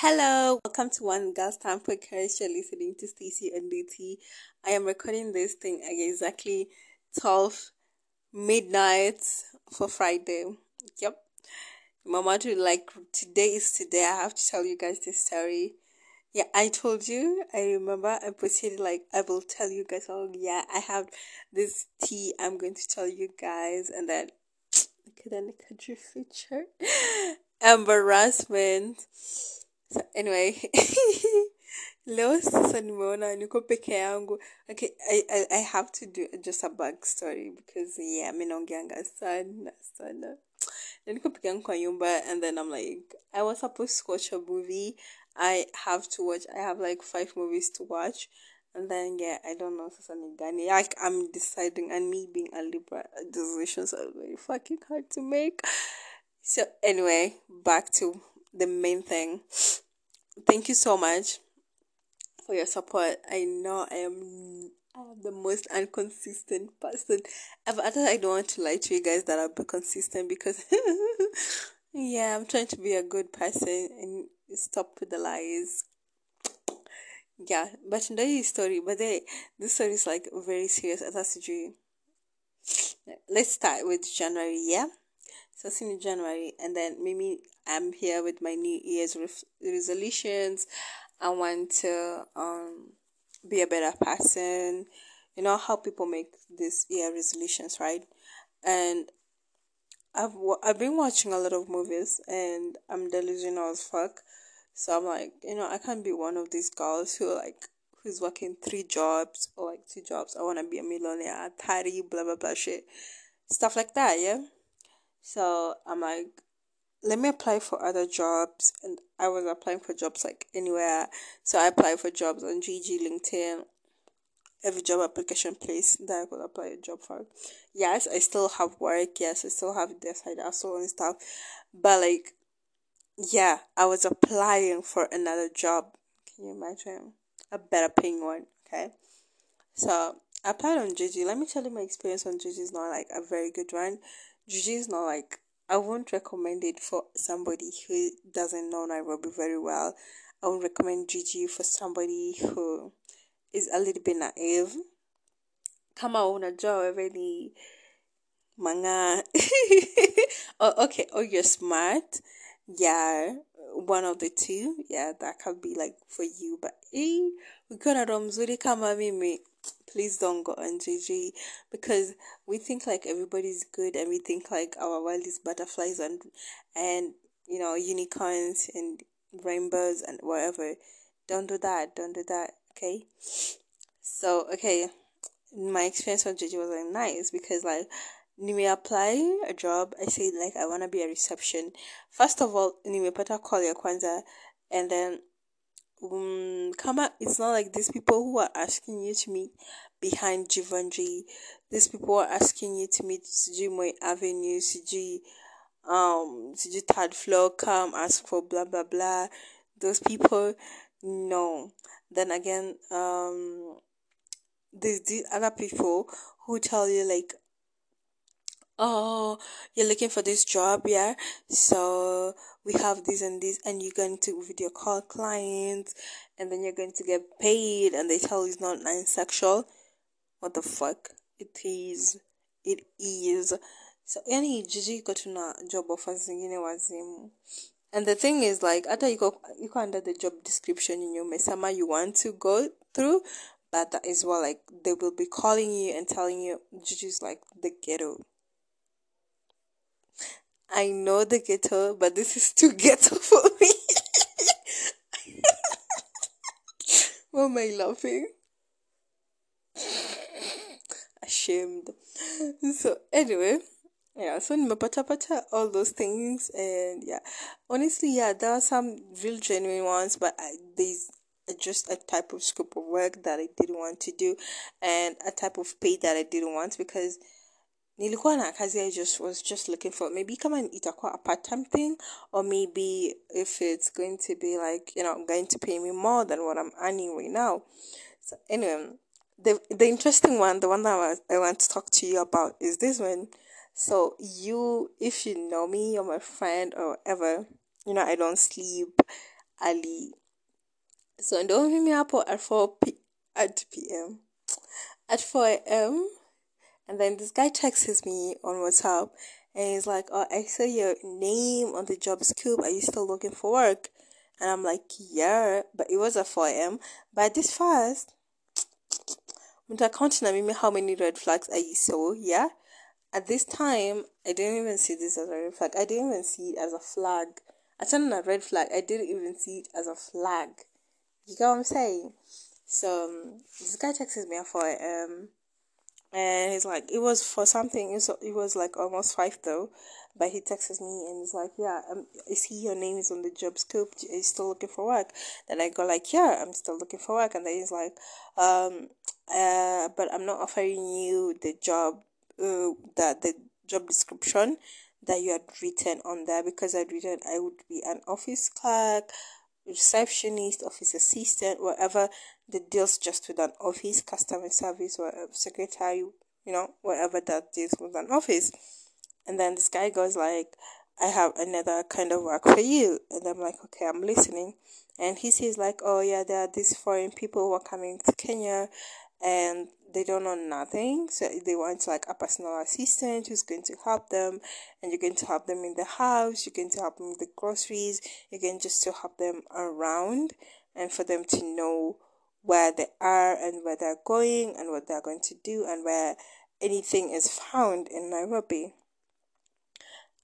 Hello, welcome to One Girl's Time Podcast. You're listening to Stacy and DT. I am recording this thing at exactly 12 midnight for Friday. Yep. Mama, to like today is today. I have to tell you guys this story. Yeah, I told you. I remember I proceeded like I will tell you guys. Oh yeah, I have this tea. I'm going to tell you guys, and then the country feature embarrassment. So anyway, leo sasa nimeona niko peke yangu. Okay, I, I, I have to do just a back story because yeah, mi naongeanga sana sana. Na niko peke yangu kwa nyumba and then I'm like, I was supposed to watch a movie. I have to watch, I have like five movies to watch. And then yeah, I don't know sasa ni gani. Like I'm deciding and me being a Libra, decisions are very fucking hard to make. So anyway, back to the main thing. Thank you so much for your support. I know I am am the most inconsistent person ever. I don't want to lie to you guys that I'll be consistent because yeah, I'm trying to be a good person and stop with the lies. Yeah, but the story, but they, this story is like very serious. That's Let's start with January, yeah? So it's in January, and then maybe I'm here with my New Year's resolutions. I want to um be a better person. You know how people make these year resolutions, right? And I've I've been watching a lot of movies, and I'm delusional as fuck. So I'm like, you know, I can't be one of these girls who like who's working three jobs or like two jobs. I want to be a millionaire, thirty, blah blah blah shit, stuff like that. Yeah. So I'm like, let me apply for other jobs. And I was applying for jobs like anywhere. So I applied for jobs on Jiji, LinkedIn, every job application place that I could apply a job for. Yes, I still have work. Yes, I still have this side hustle and stuff. But like, yeah, I was applying for another job. Can you imagine? A better paying one. Okay. So I applied on Jiji. Let me tell you my experience on Jiji is not like a very good one Jiji is not like I won't recommend it for somebody who doesn't know Nairobi very well. I would recommend Jiji for somebody who is a little bit naive. Kama unajua really manga. oh, okay. Oh, you're smart. Yeah, one of the two. Yeah, that could be like for you. But eh, ukiwa na roho mzuri kama mimi please don't go on Jiji because we think like everybody's good and we think like our world is butterflies and and you know unicorns and rainbows and whatever. Don't do that. Don't do that. Okay. So okay, my experience on Jiji was like nice because like Nime apply a job. I said like I wanna be a reception. First of all, nimepata call ya kwanza and then um, kama it's not like these people who are asking you to meet behind Givenchy. These people are asking you to meet CG Moi Avenue, CG um CG third floor, come ask for blah blah blah. Those people no. Then again, um these other people who tell you like oh you're looking for this job yeah? So we have this and this and you're going to video call clients and then you're going to get paid and they tell you it's not non-sexual. What the fuck? It is. It is. So any jiji iko tuna job offers zingine wazimu and the thing is like hata iko iko under the job description yenye umesema you want to go through but that is what like they will be calling you and telling you jiji's like the ghetto I know the ghetto, but this is too ghetto for me. Why am I laughing? Ashamed. So anyway, yeah, so nimepata all those things and yeah. Honestly, yeah, there are some real genuine ones, but I, there's just a type of scope of work that I didn't want to do and a type of pay that I didn't want because nilikuwa na kazi I just was just looking for maybe kama itakuwa a part-time thing or maybe if it's going to be like you know going to pay me more than what I'm earning right now so anyway the the interesting one the one that I, was, I want to talk to you about is this one so you if you know me you're my friend or ever you know I don't sleep early So don't hit me up at 4 p at p.m. At 4 a.m. And then this guy texts me on WhatsApp and he's like, Oh, I saw your name on the job scoop. Are you still looking for work? And I'm like, Yeah, but it was a 4 a.m. But this fast, with accounting, I mean, how many red flags I saw, yeah? At this time, I didn't even see this as a red flag. I didn't even see it as a flag. I turned on a red flag. I didn't even see it as a flag. You get what I'm saying? So um, this guy texts me at 4 a.m and he's like it was for something. It was, it was like almost five though. But he texts me and he's like yeah um, is he your name is on the job scope? You still looking for work? Then i go like yeah i'm still looking for work. And then he's like um uh but i'm not offering you the job uh, that the job description that you had written on there because i'd written i would be an office clerk receptionist office assistant whatever that deals just with an office, customer service, or secretary, you know, whatever that deals with an office. And then this guy goes like, I have another kind of work for you. And I'm like, okay, I'm listening. And he says like, oh yeah, there are these foreign people who are coming to Kenya and they don't know nothing. So they want like a personal assistant who's going to help them and you're going to help them in the house, you're going to help them with the groceries, you're going just to help them around and for them to know where they are and where they're going and what they're going to do and where anything is found in Nairobi.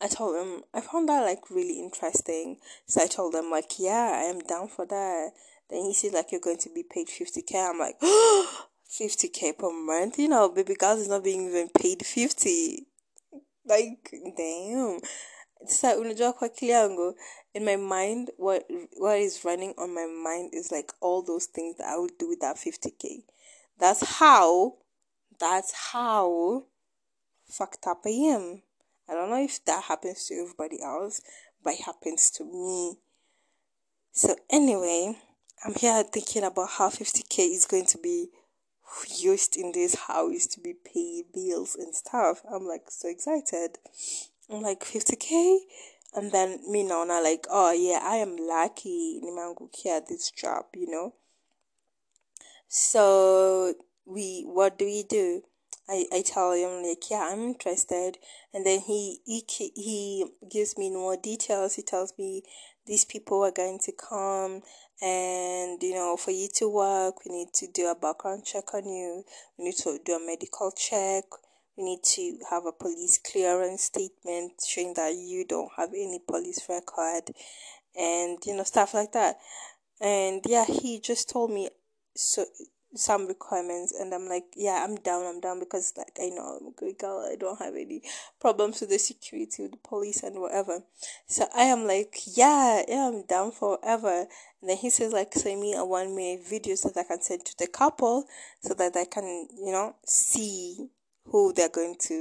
I told them I found that like really interesting. So I told them like, yeah, I am down for that. Then he said like you're going to be paid fifty K. I'm like fifty K per month, you know, baby girls is not being even paid fifty. Like damn. Sasa unajua kwa akili yangu in my mind what what is running on my mind is like all those things that I would do with that 50k. That's how that's how fucked up I am. I don't know if that happens to everybody else, but it happens to me. So anyway, I'm here thinking about how 50k is going to be used in this house to be paid bills and stuff. I'm like so excited. I'm like 50k and then me now now like oh yeah I am lucky nimeangukia this job you know? So we what do we do? I, I tell him like yeah I'm interested. And then he he he gives me more details. He tells me these people are going to come and you know for you to work we need to do a background check on you. We need to do a medical check you need to have a police clearance statement showing that you don't have any police record and you know stuff like that. And yeah he just told me so some requirements and i'm like yeah i'm down i'm down because like i know i'm a good girl. I don't have any problems with the security with the police and whatever. So i am like yeah yeah i'm down forever. And then he says like send me a one minute video so that i can send to the couple so that i can you know see who they're going to,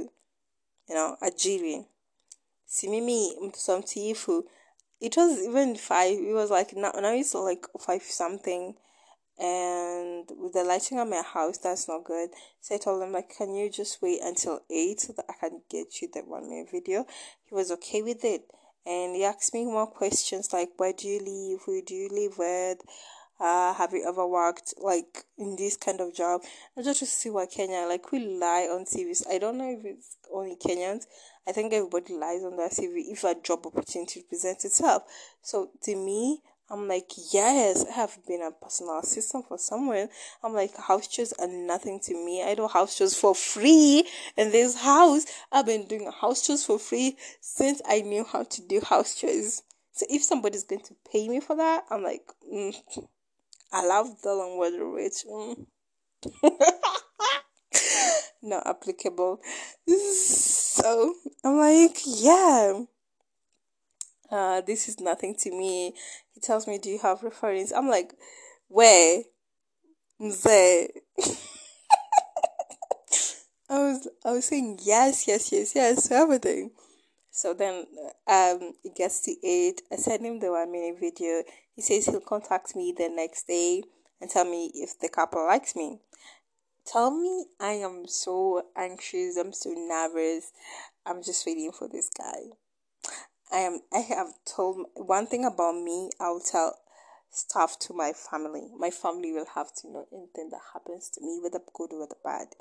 you know, ajiri. See, mimi some mtiifu. It was even five. It was like now, now it's like five something, and with the lighting on my house, that's not good. So I told him like, can you just wait until eight so that I can get you the one minute video? He was okay with it, and he asked me more questions like, where do you live? Who do you live with? Uh, have you ever worked like in this kind of job? I just to see what Kenya like we lie on CVs. I don't know if it's only Kenyans. I think everybody lies on their CV if a job opportunity presents itself. So to me, I'm like, yes, I have been a personal assistant for someone. I'm like, house chores are nothing to me. I do house chores for free in this house. I've been doing house chores for free since I knew how to do house chores. So if somebody's going to pay me for that, I'm like, mm, I love the long weather rate. Mm. Not applicable. So I'm like, yeah. Uh, this is nothing to me. He tells me, Do you have reference? I'm like, Where? Mzee. I was I was saying yes, yes, yes, yes everything. So then um it gets to eight. I send him the one minute video. He says he'll contact me the next day and tell me if the couple likes me. Tell me I am so anxious, I'm so nervous. I'm just waiting for this guy. I am I have told one thing about me, I'll tell stuff to my family. My family will have to know anything that happens to me, whether good or bad.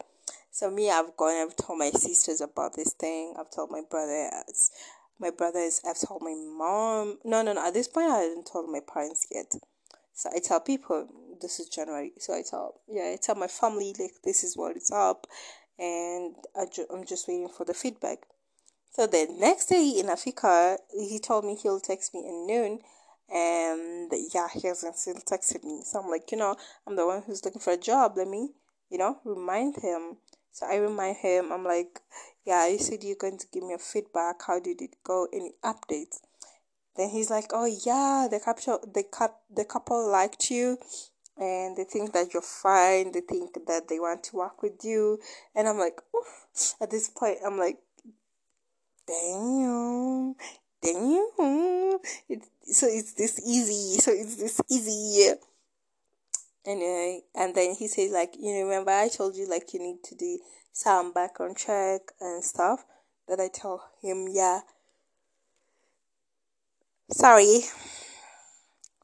So me, I've gone. I've told my sisters about this thing. I've told my brothers. My brothers. I've told my mom. No, no, no. At this point, I hadn't told my parents yet. So I tell people this is January. So I tell yeah, I tell my family like this is what it's up, and I ju- I'm just waiting for the feedback. So the next day in Africa, he told me he'll text me in noon and yeah, he hasn't still texted me. So I'm like, you know, I'm the one who's looking for a job. Let me, you know, remind him. So I remind him. I'm like, yeah, you said you're going to give me a feedback. How did it go? Any updates? Then he's like, oh yeah, the couple, the cup, the couple liked you, and they think that you're fine. They think that they want to work with you, and I'm like, Oof. at this point, I'm like, damn, damn. So it's this easy. So it's this easy. Anyway, and then he says like, you know, remember I told you like you need to do some background check and stuff. That I tell him, yeah. Sorry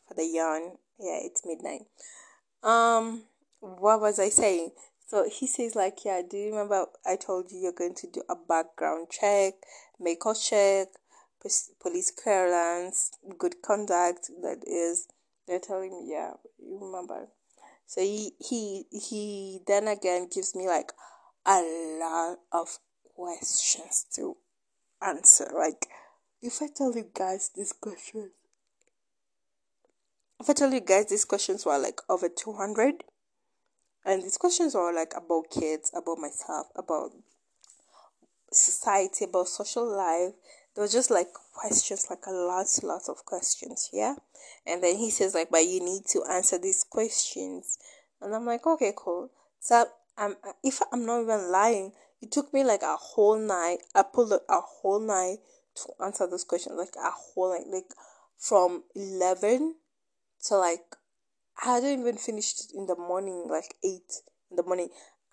for the yawn. Yeah, it's midnight. Um, what was I saying? So he says like, yeah, do you remember I told you you're going to do a background check, a check, police clearance, good conduct. That is, they're telling me, yeah, you remember. So he he he then again gives me like a lot of questions to answer. Like, if I tell you guys these questions, if I tell you guys these questions were like over two hundred and these questions were like about kids, about myself, about society, about social life. There was just like questions, like a lot, lots of questions, yeah. And then he says like, but you need to answer these questions, and I'm like, okay, cool. So I'm if I'm not even lying, it took me like a whole night. I pulled a whole night to answer those questions, like a whole night, like from eleven to like I hadn't even finished in the morning, like 8 in the morning.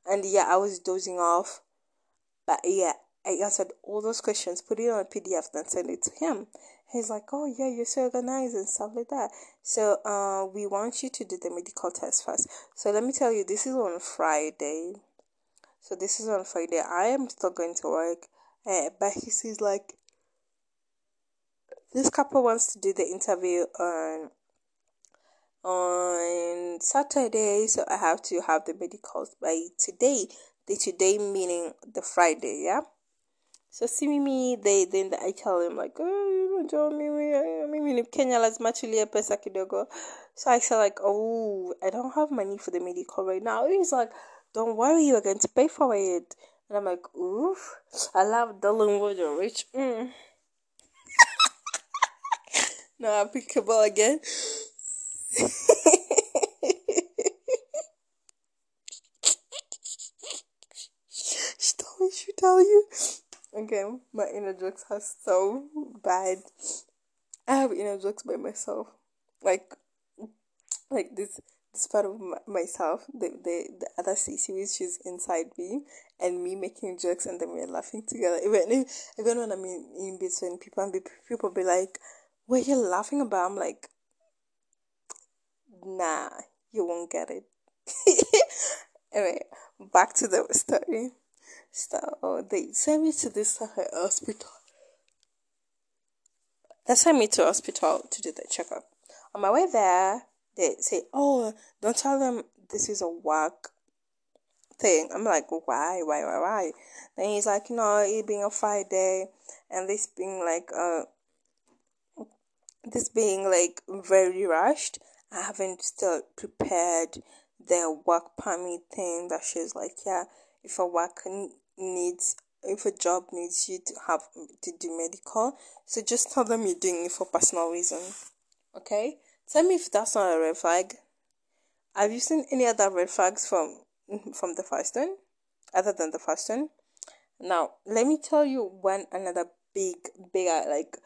And yeah, I was dozing off. But yeah, I answered all those questions, put it on a PDF, then send it to him. He's like, oh yeah, you're so organized and stuff like that. So uh, we want you to do the medical test first. So let me tell you, this is on Friday. So this is on Friday. I am still going to work, uh, but he says like, this couple wants to do the interview on on Saturday, so I have to have the medicals by today. The today meaning the Friday, yeah. So see me, they then I tell him like, oh, unajua mimi mimi ni Kenya lazima tulie pesa kidogo. So I said like, oh, I don't have money for the medical right now. He's like, don't worry, you're going to pay for it. And I'm like, oof, I love dealing with the rich. Mm. no applicable again. Stop me should tell you. Okay, my inner jokes are so bad. I have inner jokes by myself. Like like this this part of my, myself, the, the the other series, she's inside me, and me making jokes, and then we're laughing together. Even even when I'm in, in between people, and people be like, "What are you laughing about?" I'm like, nah, you won't get it. anyway, back to the story. So they sent me to this uh, hospital. They sent me to hospital to do the checkup. On my way there, they say, "Oh, don't tell them this is a work thing." I'm like, "Why? Why? Why? Why?" Then he's like, "You know, it being a Friday, and this being like uh, this being like very rushed." I haven't still prepared the work permit thing that she's like, yeah, if a work needs, if a job needs you to have to do medical, so just tell them you're doing it for personal reason. Okay, tell me if that's not a red flag. Have you seen any other red flags from from the first one, other than the first one? Now, let me tell you one another big, bigger like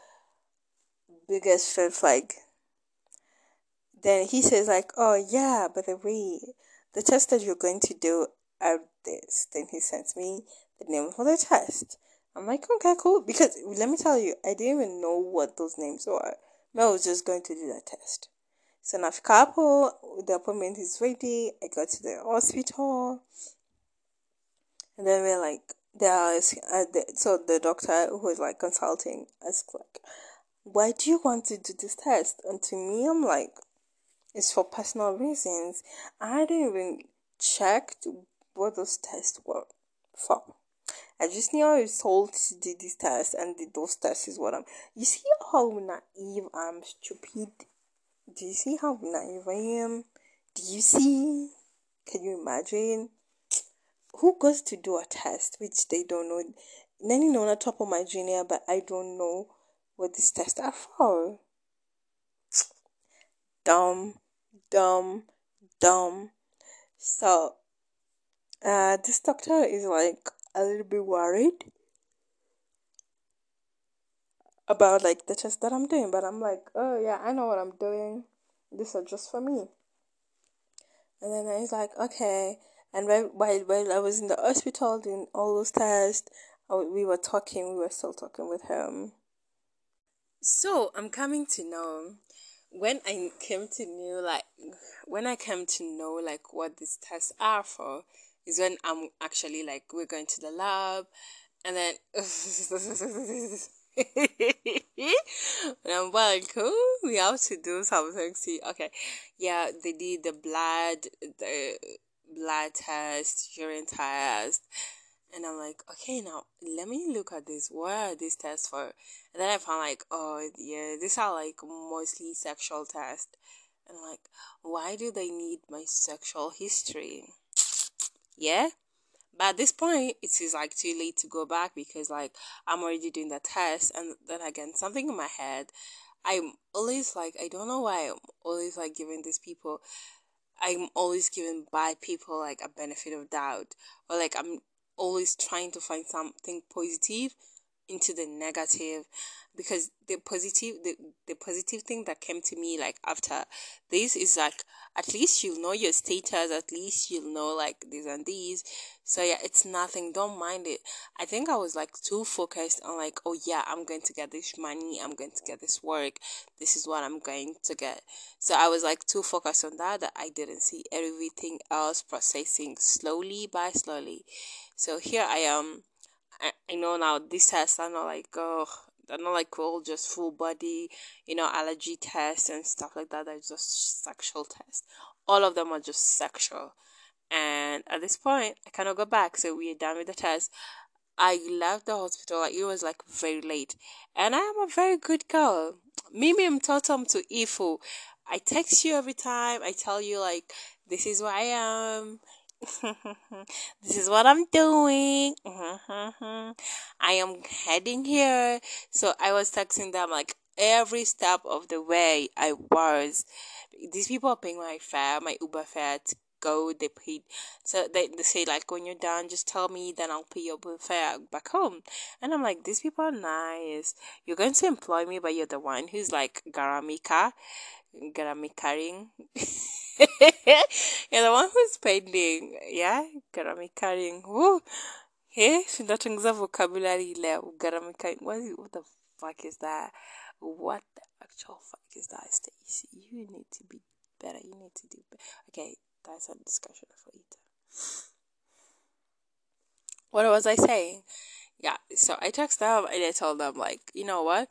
biggest red flag then he says like, oh yeah, by the way, the test that you're going to do are this. Then he sends me the name for the test. I'm like, okay, cool. Because let me tell you, I didn't even know what those names were. I was just going to do that test. So now couple, the appointment is ready. I go to the hospital, and then we're like, there is uh, the, so the doctor who was like consulting asked like, why do you want to do this test? And to me, I'm like, it's for personal reasons. I didn't even check what those tests were for. I just knew I was told to do this test, and those tests is what I'm. You see how naive I'm, stupid. Do you see how naive I am? Do you see? Can you imagine? Who goes to do a test which they don't know? Nanny know on top of my junior, but I don't know what these tests are for. Dumb, dumb, dumb. So, uh, this doctor is like a little bit worried about like the test that I'm doing, but I'm like, oh yeah, I know what I'm doing. These are just for me. And then he's like, okay. And while, while I was in the hospital doing all those tests, we were talking, we were still talking with him. So I'm coming to know when I came to know like when I came to know like what these tests are for is when I'm actually like we're going to the lab and then and I'm like, oh, we have to do something. See, okay, yeah, they did the blood, the blood test, urine test, and I'm like, okay, now let me look at this. What are these tests for? And then I found like, oh yeah, these are like mostly sexual tests. And like, why do they need my sexual history? Yeah. But at this point, it is like too late to go back because like I'm already doing the test, and then again, something in my head, I'm always like, I don't know why I'm always like giving these people, I'm always giving bad people like a benefit of doubt, or like I'm always trying to find something positive into the negative because the positive the, the positive thing that came to me like after this is like at least you'll know your status at least you'll know like these and these so yeah it's nothing. Don't mind it. I think i was like too focused on like oh yeah i'm going to get this money. I'm going to get this work. This is what i'm going to get. So i was like too focused on that that i didn't see everything else processing slowly by slowly. So here i am I, I know now these tests are not like oh they're not like all just full body, you know, allergy tests and stuff like that. They're just sexual tests. All of them are just sexual. And at this point, I cannot go back. So we are done with the test. I left the hospital. Like, it was like very late. And I am a very good girl. Mimi I'm totem to Ifo. I text you every time. I tell you like this is where I am. this is what I'm doing. I am heading here. So I was texting them like every step of the way I was. These people are paying my fare, my Uber fare to go. They paid. So they, they say like when you're done, just tell me, then I'll pay your fare back home. And I'm like, these people are nice. You're going to employ me, but you're the one who's like Garamika. Garamikaring. You're the one who's pending. Yeah, garamikaring. Woo. Hey, shindatengeneza vocabulary leo. Garamikaring. What, what the fuck is that? What the actual fuck is that? You need to be better. You need to do better. Okay, that's a discussion for later. What was I saying? Yeah, so I texted them and I told them like, you know what?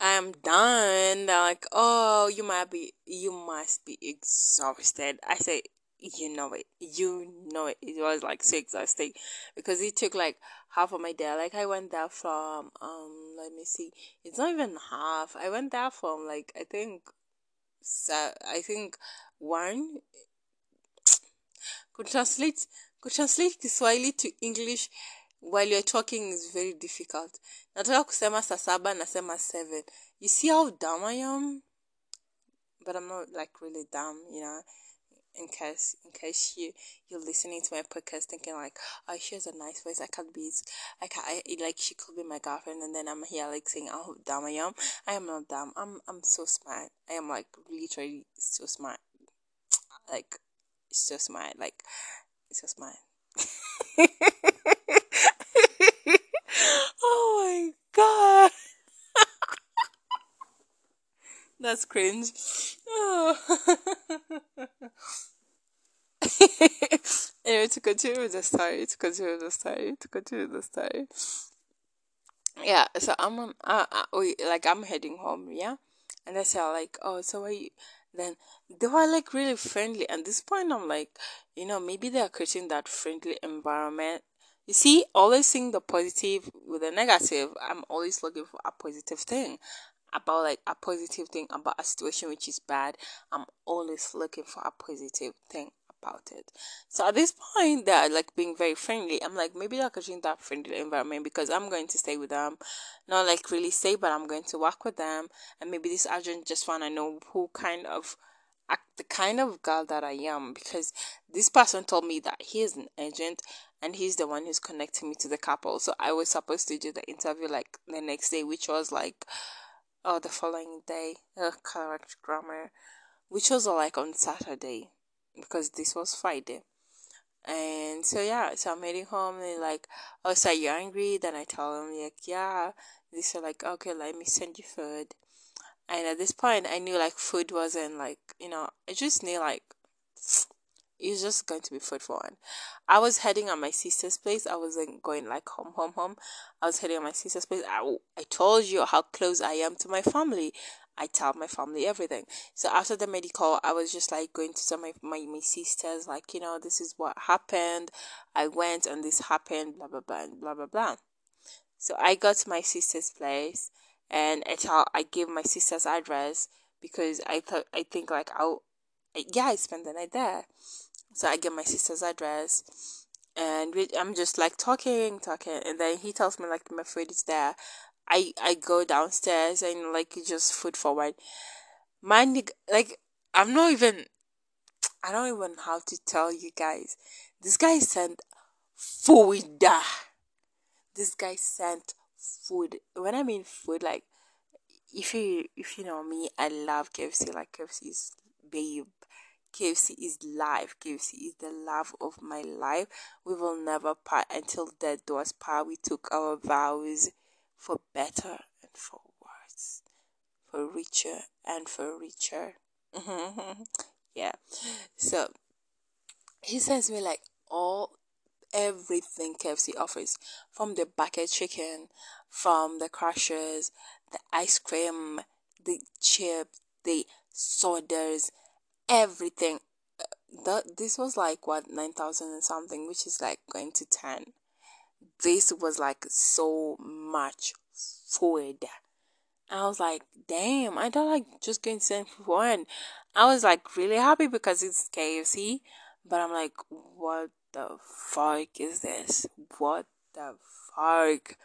I'm done. They're like, oh, you might be, you must be exhausted. I say, you know it, you know it. It was like so exhausting because it took like half of my day. Like I went there from, um, let me see, it's not even half. I went there from like I think, so I think one could translate could translate Kiswahili to English while you're talking is very difficult. Nataka kusema saa saba nasema seven. You see how dumb I am? But I'm not like really dumb, you know. In case in case you you're listening to my podcast thinking like, oh, she has a nice voice. I can't be I can't I, like she could be my girlfriend, and then I'm here like saying how dumb I am. I am not dumb. I'm I'm so smart. I am like literally so smart. Like so smart. Like so smart. oh my god. That's cringe. Oh. anyway, to continue with the story, to continue the story, to continue the story. Yeah, so I'm on, uh, uh, like I'm heading home, yeah, and I say like, oh, so are you? Then they were like really friendly. At this point, I'm like, you know, maybe they are creating that friendly environment. You see, always seeing the positive with the negative. I'm always looking for a positive thing about like a positive thing about a situation which is bad. I'm always looking for a positive thing about it. So at this point, they're like being very friendly. I'm like, maybe they're creating that friendly environment because I'm going to stay with them. Not like really stay, but I'm going to work with them. And maybe this agent just want to know who kind of the kind of girl that I am because this person told me that he is an agent and he's the one who's connecting me to the couple. So I was supposed to do the interview like the next day, which was like oh the following day. Uh, correct grammar, which was like on Saturday because this was Friday. And so yeah, so I'm heading home. And like, oh, so you're angry? Then I tell him like, yeah. They say like, okay, let me send you food. And at this point, I knew like food wasn't like you know, I just knew like it's just going to be food for one. I was heading on my sister's place. I wasn't going like home, home, home. I was heading on my sister's place. I, I told you how close I am to my family. I tell my family everything. So after the medical, I was just like going to tell my, my, my sisters, like, you know, this is what happened. I went and this happened, blah, blah, blah, blah, blah, blah. So I got to my sister's place and I tell, I gave my sister's address because I thought, I think like I'll, yeah, I spent the night there. So I get my sister's address and we, I'm just like talking, talking, and then he tells me like my food is there. I I go downstairs and like just food forward. Man, like I'm not even. I don't even know how to tell you guys. This guy sent food. This guy sent food. When I mean food, like if you if you know me, I love KFC. Like KFC is babe. KFC is life. KFC is the love of my life. We will never part until death do us part. We took our vows for better and for worse, for richer and for richer. yeah. So he sends me like all everything KFC offers from the bucket chicken, from the crushers, the ice cream, the chips, the sodas, everything. That this was like what nine thousand and something, which is like going to ten this was like so much food. I was like, damn, I don't like just going to send one. I was like really happy because it's KFC, but I'm like, what the fuck is this? What the fuck?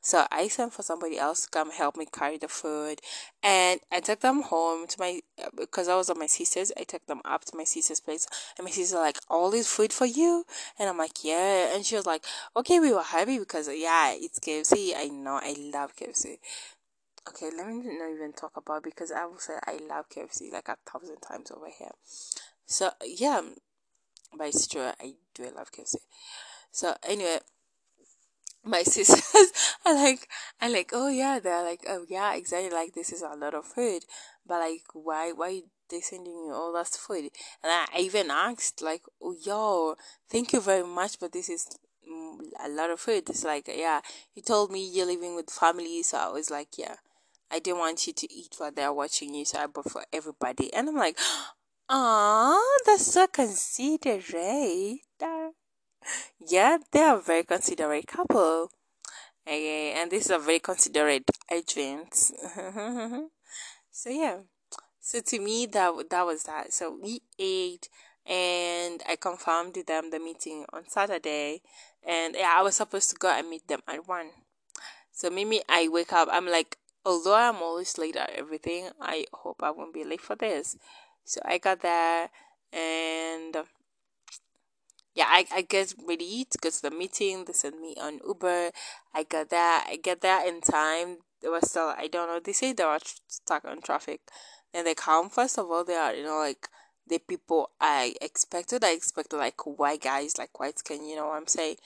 So I sent for somebody else to come help me carry the food, and I took them home to my because I was at my sister's. I took them up to my sister's place, and my sister like, "All this food for you," and I'm like, "Yeah," and she was like, "Okay, we were happy because yeah, it's KFC. I know, I love KFC." Okay, let me not even talk about because I will say I love KFC like a thousand times over here. So yeah, but it's true. I do love KFC. So anyway, my sisters are like are like oh yeah they're like oh yeah exactly like this is a lot of food but like why why they sending you all that food? And I, even asked like oh yo thank you very much but this is mm, a lot of food. It's like yeah you told me you're living with family so I was like yeah I didn't want you to eat while they're watching you so I bought for everybody. And I'm like ah that's so considerate yeah, they are a very considerate couple. Okay, and this is a very considerate agent. so yeah, so to me that that was that. So we ate, and I confirmed them the meeting on Saturday, and yeah, I was supposed to go and meet them at one. So maybe I wake up. I'm like, although I'm always late at everything, I hope I won't be late for this. So I got there, and yeah, I, I get ready to go to the meeting. They sent me on Uber. I got there. I get there in time. There was still, I don't know, they say they were stuck on traffic. Then they come, first of all, they are, you know, like the people I expected. I expected like white guys, like white skin, you know what I'm saying?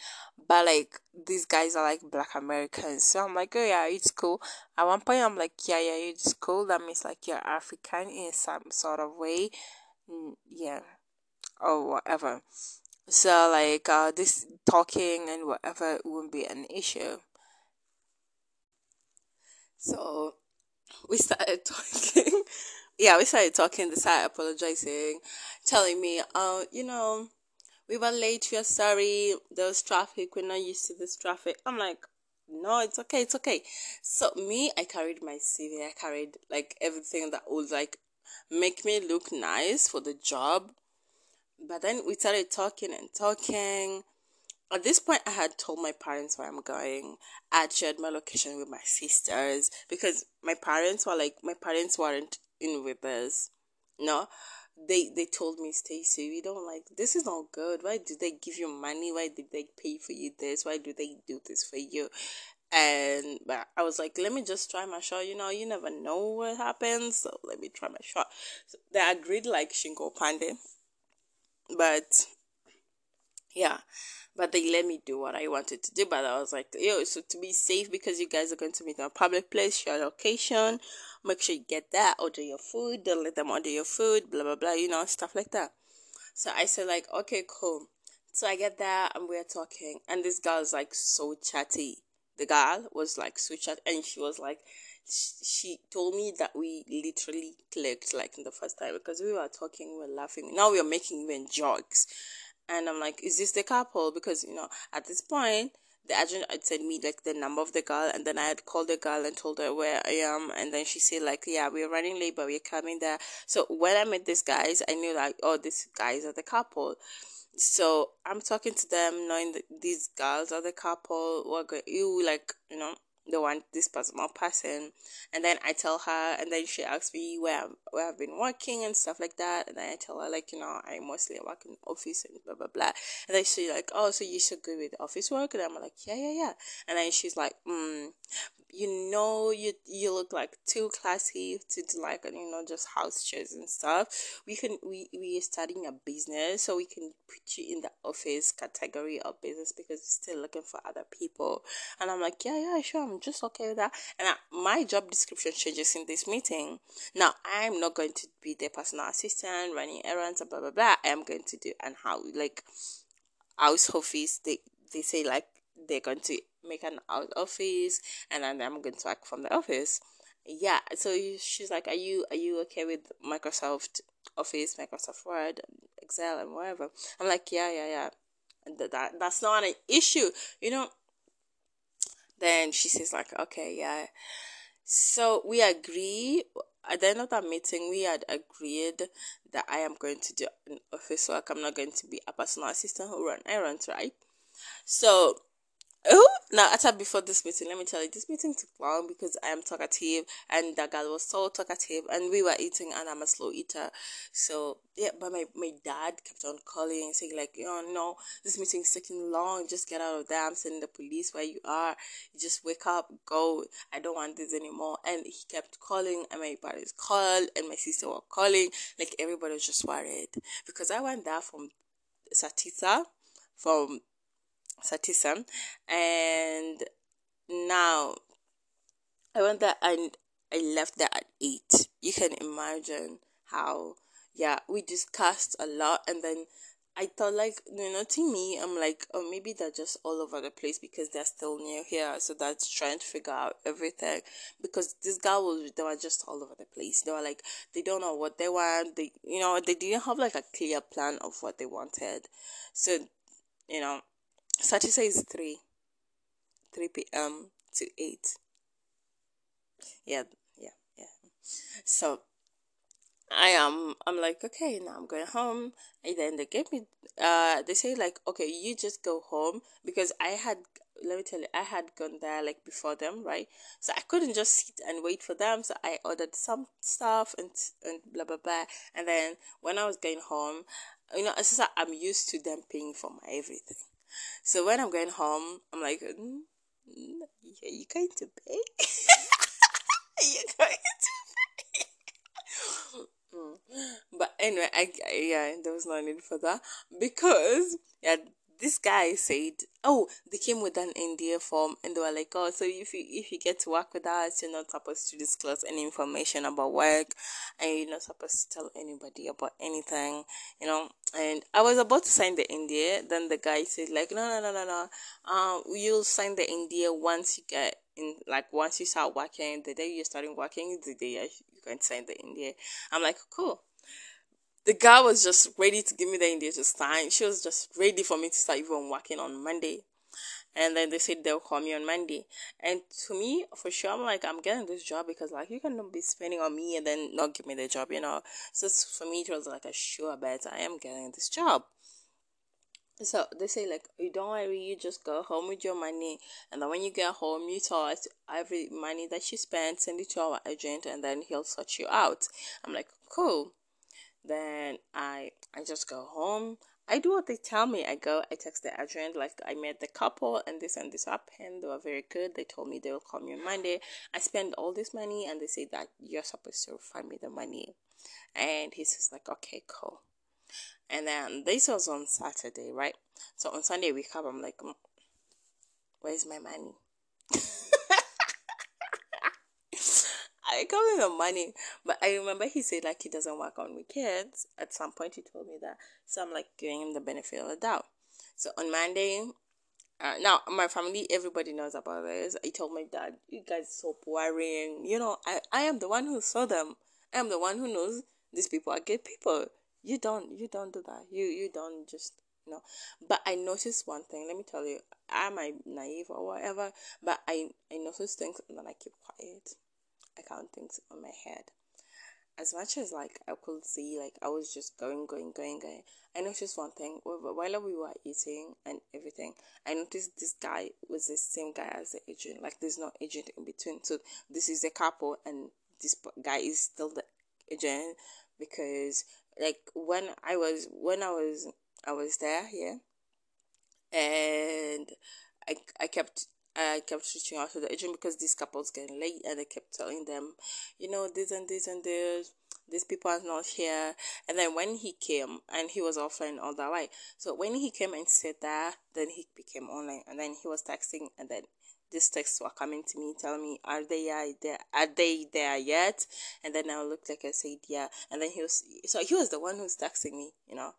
But like these guys are like black Americans. So I'm like, oh yeah, it's cool. At one point I'm like, yeah, yeah, it's cool. That means like you're African in some sort of way. Yeah. Or whatever. So like uh this talking and whatever won't be an issue. So we started talking yeah, we started talking, they started apologizing, telling me, oh, you know, we were late, we are sorry, there was traffic, we're not used to this traffic. I'm like, no, it's okay, it's okay. So me, I carried my CV, I carried like everything that would like make me look nice for the job. But then we started talking and talking. At this point i had told my parents where i'm going. I had shared my location with my sisters because my parents were like my parents weren't in with us no? They they told me stacy we don't like this is not good. Why did they give you money? Why did they pay for you this? Why do they do this for you? And but i was like let me just try my shot you know you never know what happens so let me try my shot. So they agreed like shingo pande but yeah but they let me do what I wanted to do. But I was like, yo, so to be safe because you guys are going to meet in a public place, share location, make sure you get that, order your food, don't let them order your food, blah blah blah, you know, stuff like that. So I said like, okay, cool. So I get that and we're talking, and this girl is like so chatty. The girl was like so chatty, and she was like, she told me that we literally clicked like in the first time because we were talking, we were laughing. Now we are making even jokes and I'm like, is this the couple? Because you know, at this point, the agent had sent me like the number of the girl, and then I had called the girl and told her where I am, and then she said like, yeah, we're running late, but we're coming there. So when I met these guys, I knew like, oh, these guys are the couple. So I'm talking to them, knowing that these girls are the couple. What you like, you know, the one this personal person and then i tell her and then she asks me where I've, where I've been working and stuff like that and then i tell her like you know i mostly work in the office and blah blah blah and then she's like oh so you're so good with office work? And i'm like yeah yeah yeah and then she's like mm, you know you you look like too classy to do like you know just house chairs and stuff. We can we we are starting a business so we can put you in the office category of business because we're still looking for other people and i'm like yeah yeah sure i'm just okay with that and I, my job description changes in this meeting now i'm not going to be the personal assistant running errands and blah blah blah i am going to do and how like house office they they say like they're going to make an out office and then I'm going to work from the office. Yeah, so she's like, "Are you are you okay with Microsoft Office, Microsoft Word, Excel, and whatever?" I'm like, "Yeah, yeah, yeah." That, that that's not an issue, you know. Then she says like, "Okay, yeah." So we agree. At the end of that meeting, we had agreed that I am going to do office work. I'm not going to be a personal assistant who run errands, right? So Oh, now actually before this meeting, let me tell you, this meeting took long because I am talkative and that girl was so talkative and we were eating and I'm a slow eater. So yeah, but my, my dad kept on calling saying like, oh no, this meeting's taking long, just get out of there. I'm sending the police where you are. You just wake up, go. I don't want this anymore. And he kept calling and my parents called and my sister were calling. Like everybody was just worried because I went there from Satisa from Satisam, and now I went there and I left there at eight. You can imagine how yeah we discussed a lot, and then I thought like you know to me I'm like oh maybe they're just all over the place because they're still new here, so that's trying to figure out everything. Because this guy was they were just all over the place. They were like they don't know what they want. They you know they didn't have like a clear plan of what they wanted. So you know Saturday is 3. 3 p.m. to 8. Yeah, yeah, yeah. So I am I'm like, okay, now I'm going home. And then they gave me uh they say like, okay, you just go home because I had let me tell you, I had gone there like before them, right? So I couldn't just sit and wait for them. So I ordered some stuff and and blah blah blah. And then when I was going home, you know, as I'm used to them paying for my everything. So when I'm going home, I'm like, mm, mm, are you going to pay? are you going to pay? mm. But anyway, I, I yeah, there was no need for that because yeah, this guy said, "Oh, they came with an NDA form, and they were like, oh, so if you if you get to work with us, you're not supposed to disclose any information about work, and you're not supposed to tell anybody about anything, you know." And I was about to sign the NDA, then the guy said, "Like, no, no, no, no, no. Um, you'll sign the NDA once you get in, like, once you start working. The day you're starting working is the day you can sign the NDA." I'm like, "Cool." The girl was just ready to give me the NDA to sign. She was just ready for me to start even working on Monday. And then they said they'll call me on Monday. And to me, for sure, I'm like, I'm getting this job because, like, you cannot be spending on me and then not give me the job, you know? So for me, it was like a sure bet. I am getting this job. So they say like, you don't worry, you just go home with your money, and then when you get home, you tell us every money that you spent, send it to our agent, and then he'll sort you out. I'm like, cool. Then I I just go home. I do what they tell me. I go, I text the agent, like I met the couple and this and this happened. They were very good. They told me they will call me on Monday. I spend all this money and they say that you're supposed to refund me the money. And he says like, okay, cool. And then this was on Saturday, right? So on Sunday we come, I'm like, mm, where's my money? I come him the money. But I remember he said like he doesn't work on weekends. At some point he told me that. So I'm like giving him the benefit of the doubt. So on Monday, uh, now my family, everybody knows about this. I told my dad, you guys so boring. You know, I, I am the one who saw them. I am the one who knows these people are good people. You don't, you don't do that. You, you don't just, you know. But I noticed one thing. Let me tell you, am I naive or whatever? But I, I noticed things and then I keep quiet. I count things on my head. As much as like I could see, like I was just going, going, going, going. I noticed one thing while we were eating and everything. I noticed this guy was the same guy as the agent. Like there's no agent in between. So this is a couple, and this guy is still the agent because like when I was when I was I was there here, and I I kept I kept reaching out to the agent because these couples getting late and I kept telling them, you know, this and this and this, these people are not here. And then when he came and he was offline all that way. So when he came and said that, then he became online and then he was texting and then these texts were coming to me telling me, Are they there are they there yet? And then I looked like I said yeah. And then he was so he was the one who's texting me, you know.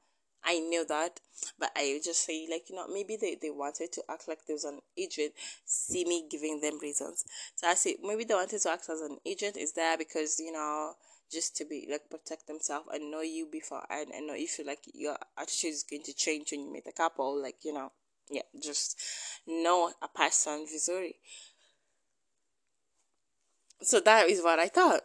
I knew that, but I just say like you know maybe they, they wanted to act like there was an agent, see me giving them reasons. So I say maybe they wanted to act as an agent is there because you know just to be like protect themselves and know you before and, and know if you like your attitude is going to change when you meet a couple like you know yeah just know a person visually. So that is what I thought.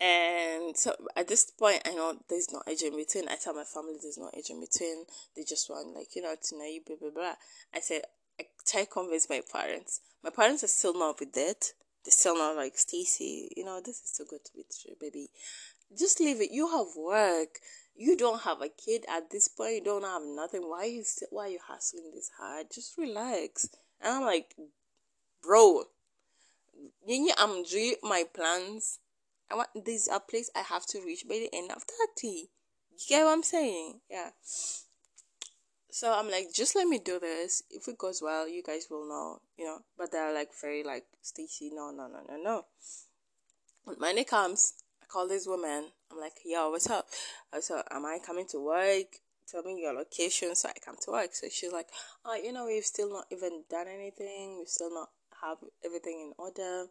And so at this point, I know there's no age in between. I tell my family there's no age in between. They just want, like, you know, to know you, blah, blah, blah. I said, I try to convince my parents. My parents are still not with that. They're still not like, Stacy, you know, this is too good to be true, baby. Just leave it. You have work. You don't have a kid at this point. You don't have nothing. Why you still, why are you hustling this hard? Just relax. And I'm like, bro, you I'm doing my plans I want there's a place I have to reach by the end of 30. You get what I'm saying? Yeah. So I'm like, just let me do this. If it goes well, you guys will know, you know. But they're like very like Stacy, no, no, no, no, no. When money comes, I call this woman. I'm like, yo, what's up? Uh, I said, am I coming to work? Tell me your location so I come to work. So she's like, oh, you know, we've still not even done anything. We've still not have everything in order.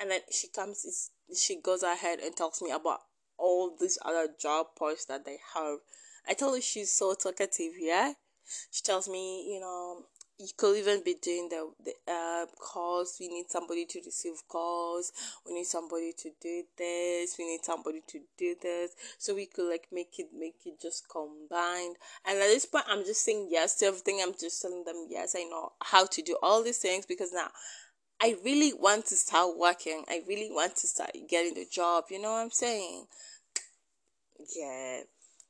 And then she comes, she goes ahead and tells me about all these other job posts that they have. I told her she's so talkative, yeah. She tells me, you know, you could even be doing the, the uh, calls. We need somebody to receive calls. We need somebody to do this. We need somebody to do this. So we could like make it make it just combined. And at this point, I'm just saying yes to everything. I'm just telling them yes. I know how to do all these things because now I really want to start working. I really want to start getting the job. You know what I'm saying? Yeah.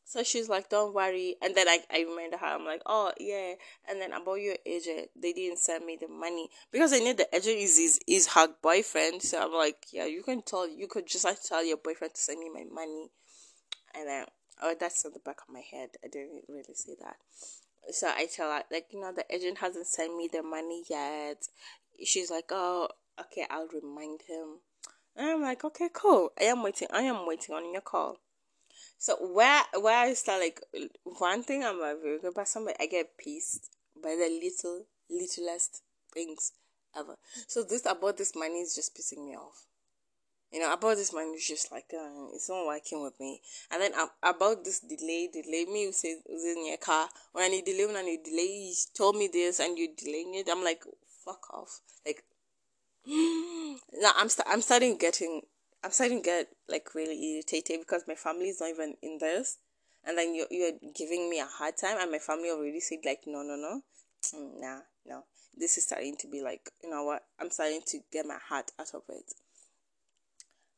So she's like, don't worry. And then I, I remember her. I'm like, oh, yeah. And then about your agent, they didn't send me the money because I knew the agent is, is, is her boyfriend. So I'm like, yeah, you can tell, you could just like tell your boyfriend to send me my money. And then, oh, that's on the back of my head. I didn't really say that. So I tell her, like, you know, the agent hasn't sent me the money yet. She's like, oh, okay, I'll remind him. And I'm like, okay, cool. I am waiting. I am waiting on your call. So where where I start like one thing I'm a very good person, but I get pissed by the little littlest things ever. So this about this money is just pissing me off. You know, about this money is just like uh, it's not working with me. And then uh, about this delay, delay me you say was in your car. When I need delay, when I need delay, you told me this and you're delaying it. I'm like, fuck off. Like now I'm st- I'm starting getting I'm starting to get like really irritated because my family is not even in this, and then you're you're giving me a hard time, and my family already said like no no no, mm, nah no. This is starting to be like you know what I'm starting to get my heart out of it.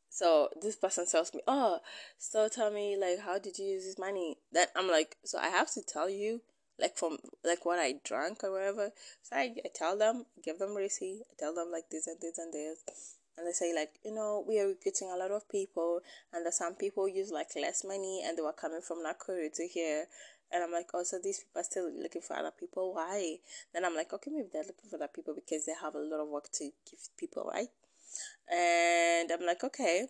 So this person tells me, oh, so tell me like how did you use this money? Then I'm like, so I have to tell you like from like what I drank or whatever. So I, I tell them, give them receipt, I tell them like this and this and this and they say like you know we are recruiting a lot of people and that some people use like less money and they were coming from Nakuru to here and I'm like, oh, so these people are still looking for other people. Why? Then I'm like, okay, maybe they're looking for other people because they have a lot of work to give people, right? And I'm like, okay,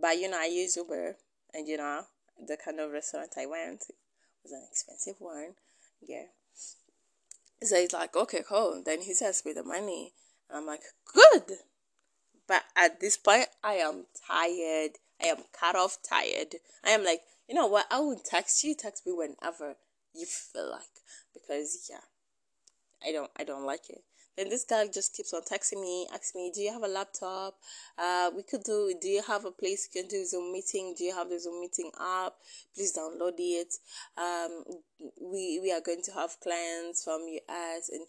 but you know, I use Uber, and you know, the kind of restaurant I went was an expensive one. Yeah. So he's like, okay, cool. Then he says me the money. I'm like, good. But at this point, I am tired. I am cut off tired. I am like, you know what? I will text you. Text me whenever you feel like, because yeah, I don't, I don't like it. Then this guy just keeps on texting me, asking me, "Do you have a laptop? Uh, we could do. Do you have a place you can do Zoom meeting? Do you have the Zoom meeting app? Please download it. Um, we we are going to have clients from US, and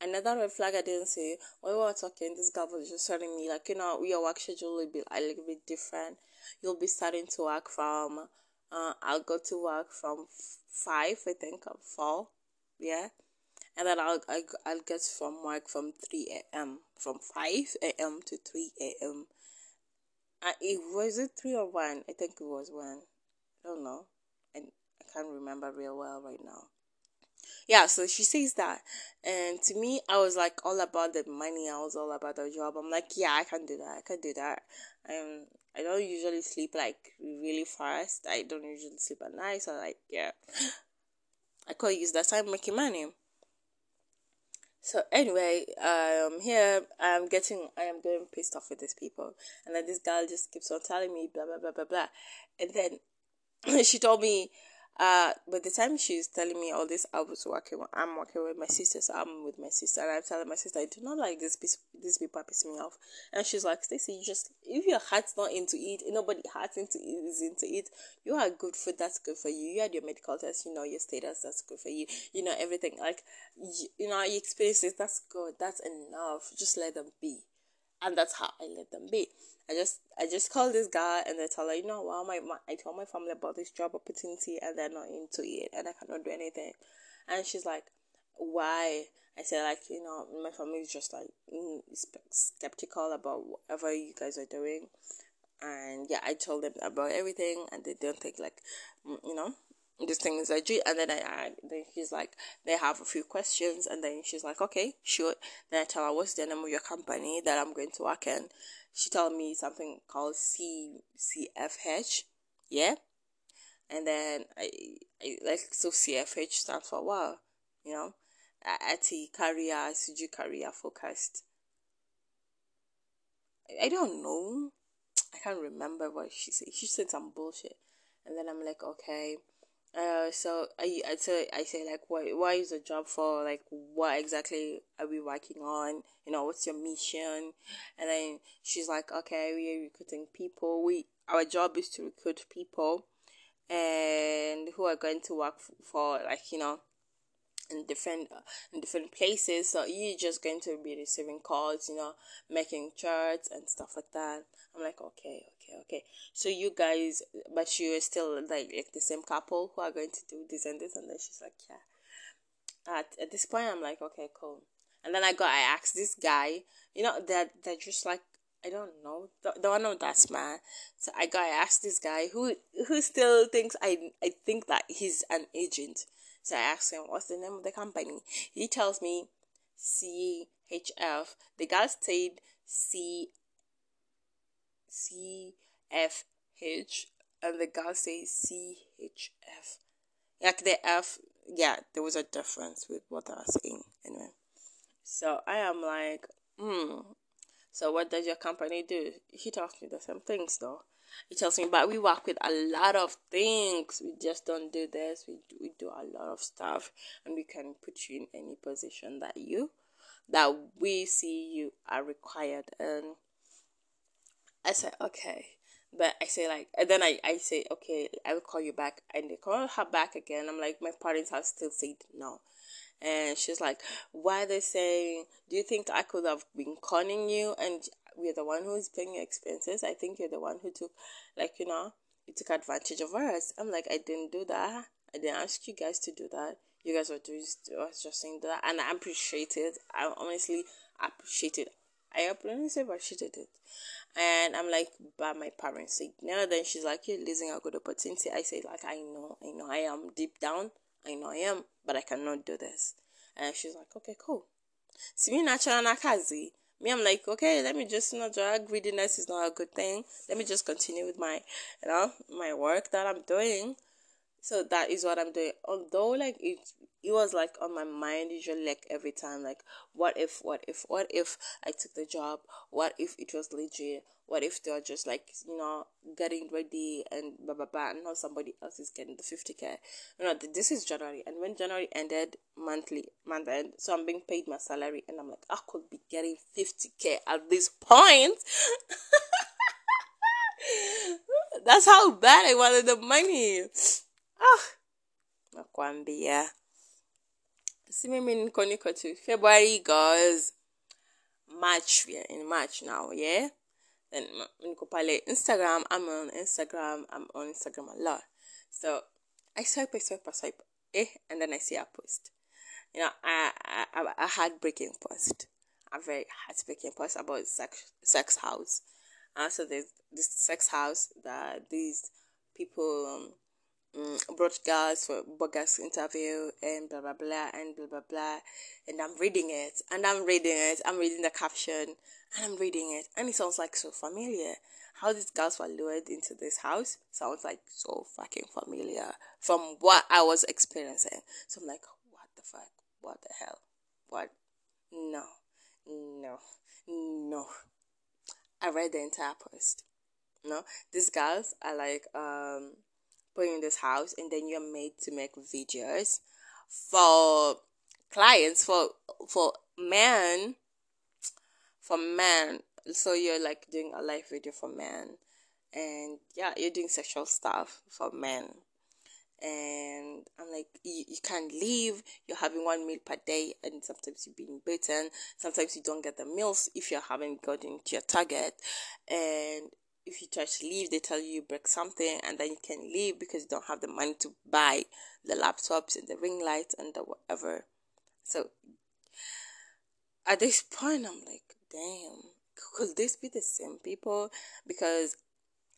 another red flag I didn't say when we were talking, this guy was just telling me like you know your work schedule will be a little bit different. You'll be starting to work from uh I'll go to work from five I think or four, yeah, and then I'll I'll, I'll get from work from three a.m. from five a.m. to three a.m. It was it three or one? I think it was one. I don't know. and I can't remember real well right now yeah so she says that and to me i was like all about the money i was all about the job i'm like yeah i can do that i can do that um i don't usually sleep like really fast i don't usually sleep at night so like yeah i could use that time making money so anyway um here i'm getting i am getting pissed off with these people. And then this girl just keeps on telling me blah blah blah blah blah. And then she told me uh, by the time she's telling me all this, I was working. I'm working with my sister, so I'm with my sister, and I'm telling my sister I do not like this. Piece, this people piss me off, and she's like, Stacy, you just if your heart's not into it, nobody heart's into it is into it. You are good food. That's good for you. You had your medical test. You know your status. That's good for you. You know everything. Like you, you know your experiences. That's good. That's enough. Just let them be, and that's how I let them be. I just I just called this guy and they tell her, you know what, my, my I told my family about this job opportunity and they're not into it and I cannot do anything. And she's like, why? I said like you know my family is just like mm, skeptical about whatever you guys are doing, and yeah I told them about everything and they don't think like mm, you know this thing is legit and then I, I then she's like they have a few questions and then she's like okay sure then I tell her what's the name of your company that I'm going to work in she told me something called C CFH yeah? And then I, I like so CFH stands for what you know? ATI career CG career focused. I, I don't know. I can't remember what she said. She said some bullshit. And then I'm like okay uh, so I I say I say like what what is the job for? Like what exactly are we working on? You know, what's your mission? And then she's like, okay, we are recruiting people. We our job is to recruit people, and who are going to work for like you know in different uh, in different places so you're just going to be receiving calls you know making charts and stuff like that i'm like okay okay okay so you guys but you're still like, like the same couple who are going to do this and this and then she's like yeah at, at this point i'm like okay cool and then i got i asked this guy you know that they're just like I don't know. One of that smart. So I got I asked this guy who who still thinks I I think that he's an agent. So I asked him what's the name of the company. He tells me CHF. The guy said C CFH and the guy says CHF. Like the F yeah, there was a difference with what I was saying anyway. So I am like, hmm. So what does your company do? He tells me the same things though. He tells me, but we work with a lot of things. We just don't do this. We do, we do a lot of stuff, and we can put you in any position that you that we see you are required. And I said, okay. But I say like, and then I, I say, okay, I will call you back. And they call her back again. I'm like, my parents have still said no. And she's like, why they saying, do you think I could have been conning you? And we're the one who's paying your expenses. I think you're the one who took, like, you know, you took advantage of us. I'm like, I didn't do that. I didn't ask you guys to do that. You guys were just, was just saying that. And I appreciate it. I honestly appreciate it. I honestly appreciated it. And I'm like, but my parents said no. Then she's like, you're losing a good opportunity. I say, like, I know, I know, I am deep down. I know I am, but I cannot do this. And she's like, okay, cool. See me natural nakazi. Me, I'm like, okay, let me just not drag. Greediness is not a good thing. Let me just continue with my, you know, my work that I'm doing. So that is what I'm doing. Although, like, it it was like on my mind usually like every time like what if what if what if i took the job? What if it was legit? What if they're just like you know getting ready and blah blah blah and now somebody else is getting the 50k you know this is january and when january ended monthly month end so i'm being paid my salary and i'm like i could be getting 50k at this point. That's how bad i wanted the money ah nakwambia see me in Koniko to February goes March. We are in March now, yeah. Then in Kopale Instagram, I'm on Instagram. I'm on Instagram a lot. So I swipe, I swipe, I swipe, eh, and then I see a post. You know, I I, a heartbreaking post, a very heartbreaking post about sex sex house. And so there's this sex house that these people um, brought girls for bogus interview and blah blah blah and blah blah blah and I'm reading it and I'm reading it I'm reading the caption and I'm reading it and it sounds like so familiar. How these girls were lured into this house sounds like so fucking familiar from what I was experiencing. So I'm like what the fuck? What the hell? What? No. No. No. I read the entire post. No? These girls are like um put in this house and then you're made to make videos for clients for for men for men so you're like doing a live video for men and yeah you're doing sexual stuff for men and I'm like, you, you can't leave. You're having one meal per day, and sometimes you're being beaten. Sometimes you don't get the meals if you haven't gotten to your target, and if you try to leave, they tell you you break something and then you can leave because you don't have the money to buy the laptops and the ring lights and the whatever. So at this point, I'm like, damn, could this be the same people? Because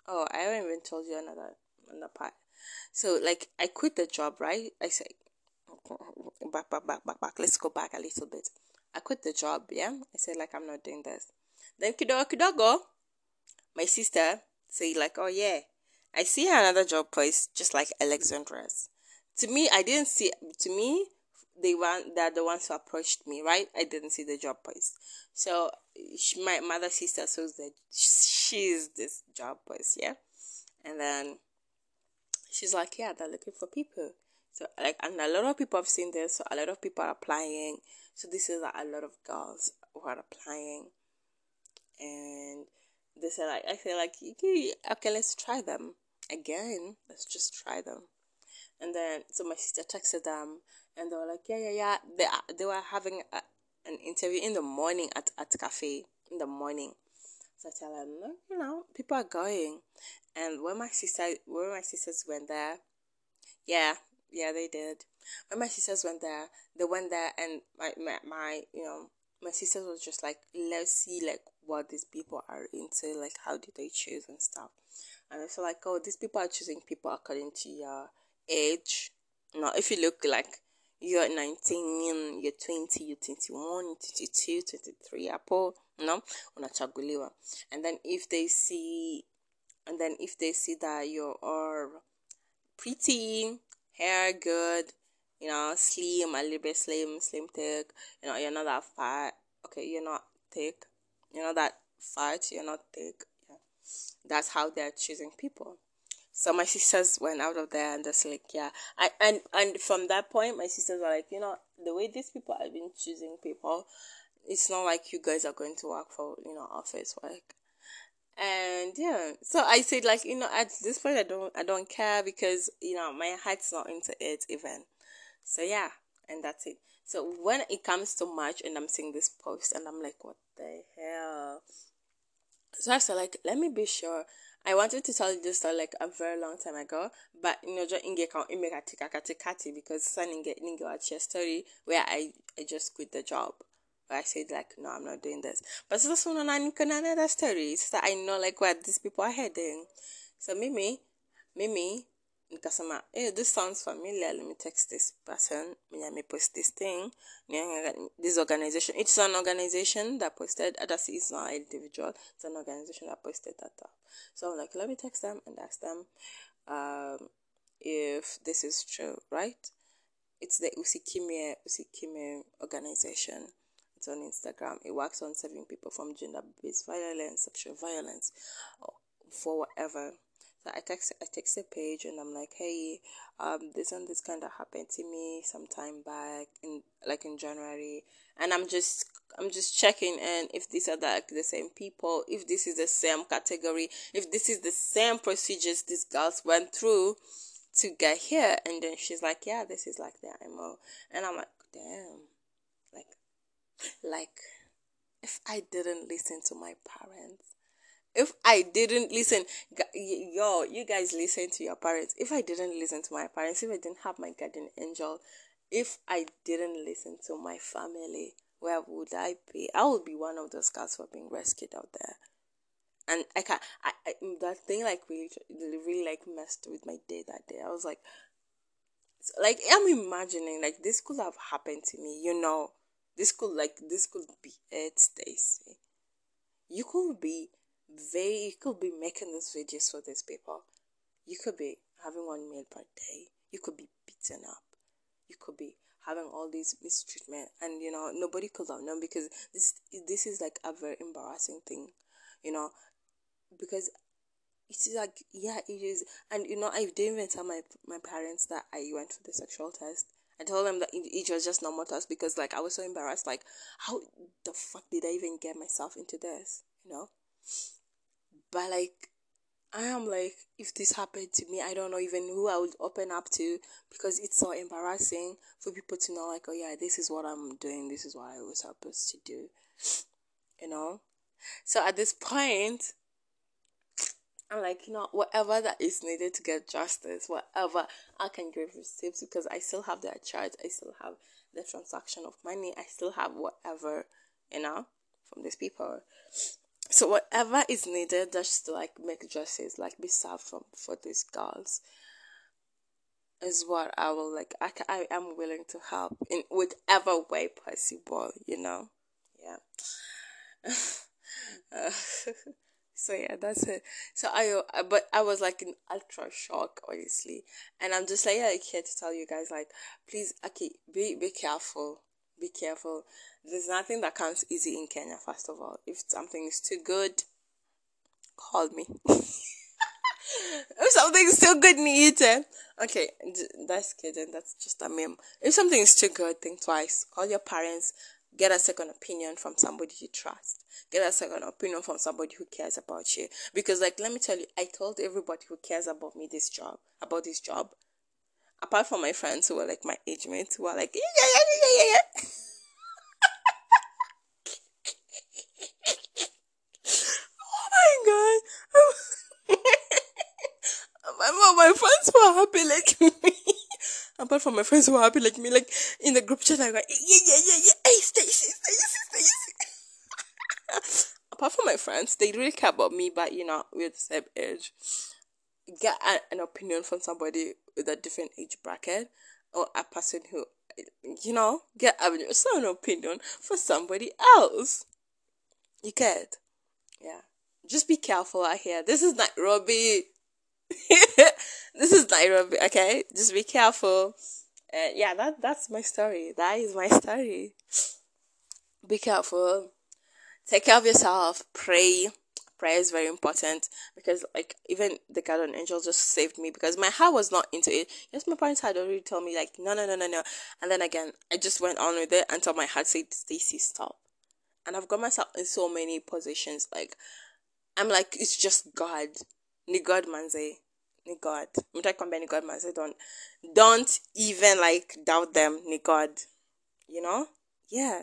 oh, I haven't even told you another another part. So like, I quit the job, right? I said, back, back, back, back, back. Let's go back a little bit. I quit the job. Yeah, I said like I'm not doing this. Then kidogo kidogo my sister say like, oh yeah, I see another job place just like Alexandra's. To me, I didn't see. To me, they want they're the ones who approached me, right? I didn't see the job post. So she, my mother sister says that she's this job post, yeah, and then she's like, yeah, they're looking for people. So like, and a lot of people have seen this. So a lot of people are applying. So this is like, a lot of girls who are applying, and they said like I said like okay let's try them again. Let's just try them. And then so my sister texted them and they were like yeah yeah yeah. They uh, they were having a, an interview in the morning at at cafe in the morning. So I tell them you know people are going. And when my sister when my sisters went there yeah yeah they did. When my sisters went there they went there and my my, my you know my sister was just like let's see like what these people are into, like how do they choose and stuff. And I feel like, oh, these people are choosing people according to your age. Now, if you look like you're 19, you're 20, you're 21, you're 22, 23, Apple, no, unachaguliwa. And then if they see, and then if they see that you are pretty, hair good, you know, slim, a little bit slim, slim thick, you know, you're not that fat. Okay, you're not thick. You're not that fat, you're not thick. Yeah. That's how they're choosing people. So my sisters went out of there and just like, yeah. I, and and from that point my sisters were like, you know, the way these people have been choosing people, it's not like you guys are going to work for, you know, office work and yeah so i said like you know at this point i don't i don't care because you know my heart's not into it even so yeah, and that's it. So when it comes to March and I'm seeing this post and I'm like, what the hell? So I said like, let me be sure. I wanted to tell you this story like a very long time ago, but you know, just inge kan imega tika kati because son inge inge a story where I I just quit the job. I said like, no, I'm not doing this. But so this one of another story. So that I know like what these people are heading. So Mimi, Mimi, hey, eh, this sounds familiar. Let me text this person. Mwenye amepost this thing. This organization it's an organization that posted that's it's not an individual. It's an organization that posted that up. So i'm like let me text them and ask them um, if this is true right? It's the Usikimye Usikimye organization. It's on instagram. It works on saving people from gender-based violence sexual violence for whatever so I text I text the page and I'm like, hey, um, this and this kind of happened to me some time back in like in January, and I'm just I'm just checking and if these are like the same people, if this is the same category, if this is the same procedures these girls went through to get here. And then she's like, yeah, this is like the IMO, and I'm like, damn, like, like if I didn't listen to my parents if I didn't listen, yo, you guys listen to your parents. If I didn't listen to my parents, if I didn't have my guardian angel, if I didn't listen to my family, where would I be? I would be one of those girls who are being rescued out there. And I can't, I, I that thing like really, really like messed with my day that day. I was like, like I'm imagining like this could have happened to me, you know. This could like this could be it, Stacy. You could be they you could be making these videos for these people. You could be having one meal per day. You could be beaten up. You could be having all these mistreatment, and you know nobody could have known because this this is like a very embarrassing thing, you know, because it's like yeah it is, and you know I didn't even tell my my parents that I went for the sexual test. I told them that it, was just normal test because like I was so embarrassed. Like how the fuck did I even get myself into this? You know. But like, I am like, if this happened to me, I don't know even who I would open up to because it's so embarrassing for people to know, like, oh yeah, this is what I'm doing, this is what I was supposed to do, you know. So at this point, I'm like, you know, whatever that is needed to get justice, whatever I can give receipts because I still have that charge, I still have the transaction of money, I still have whatever, you know, from these people. So whatever is needed just to like make dresses like be served from for these girls, is what I will like. I I am willing to help in whatever way possible. You know, yeah. uh, so yeah, that's it. So I, but I was like in ultra shock, honestly, and I'm just like, yeah, here to tell you guys, like, please, okay, be be careful be careful. There's nothing that comes easy in Kenya, first of all. If something is too good, call me. if something is too good, need it. Okay, that's kidding. That's just a meme. If something is too good, think twice. Call your parents. Get a second opinion from somebody you trust. Get a second opinion from somebody who cares about you. Because, like, let me tell you, I told everybody who cares about me this job, about this job, apart from my friends who were like my age mates who were like yeah yeah yeah yeah yeah oh my god. Apart my friends who are happy like me. Apart from my friends who are happy like me like in the group chat I go yeah yeah yeah yeah. Hey Stacy Stacy Stacy apart from my friends, they really care about me, but you know, we're the same age. Get a, an opinion from somebody with a different age bracket or a person who, you know, get a certain opinion for somebody else. You get, yeah. Just be careful out here. This is Nairobi. this is Nairobi. Okay, just be careful. Uh, yeah, that that's my story. That is my story. Be careful. Take care of yourself. Pray. Prayer is very important because, like, even the guardian angel just saved me because my heart was not into it. Yes, my parents had already told me, like, no, no, no, no, no. And then again, I just went on with it until my heart said, Stacy, stop. And I've got myself in so many positions. Like, I'm like, it's just God. Ni God manze. Ni God. To ni God manze. Don't, don't even like doubt them. Ni God. You know? Yeah.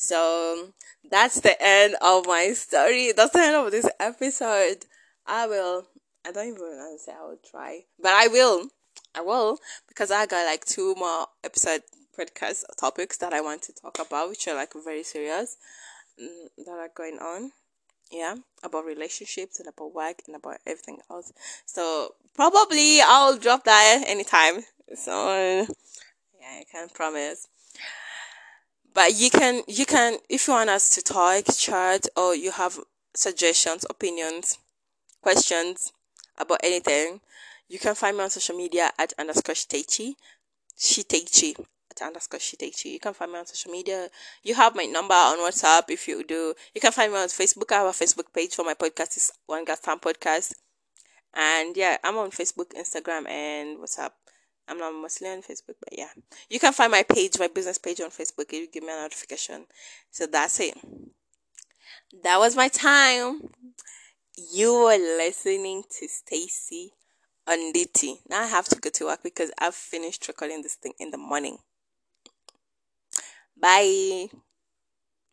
So that's the end of my story. That's the end of this episode. I will. I don't even want to say I will try, but I will. I will because I got like two more episode podcast topics that I want to talk about, which are like very serious mm, that are going on. Yeah, about relationships and about work and about everything else. So probably I'll drop that anytime. So yeah, I can't promise but you can you can if you want us to talk chat or you have suggestions opinions questions about anything you can find me on social media at underscore shitechi shitechi at underscore shitechi. You can find me on social media. You have my number on whatsapp if you do. You can find me on facebook. I have a facebook page for my podcast. Is one gas time podcast. And yeah i'm on facebook instagram and whatsapp I'm not mostly on Facebook, but yeah. You can find my page, my business page on Facebook if you give me a notification. So that's it. That was my time. You were listening to Stacy on DT. Now I have to go to work because I've finished recording this thing in the morning. Bye.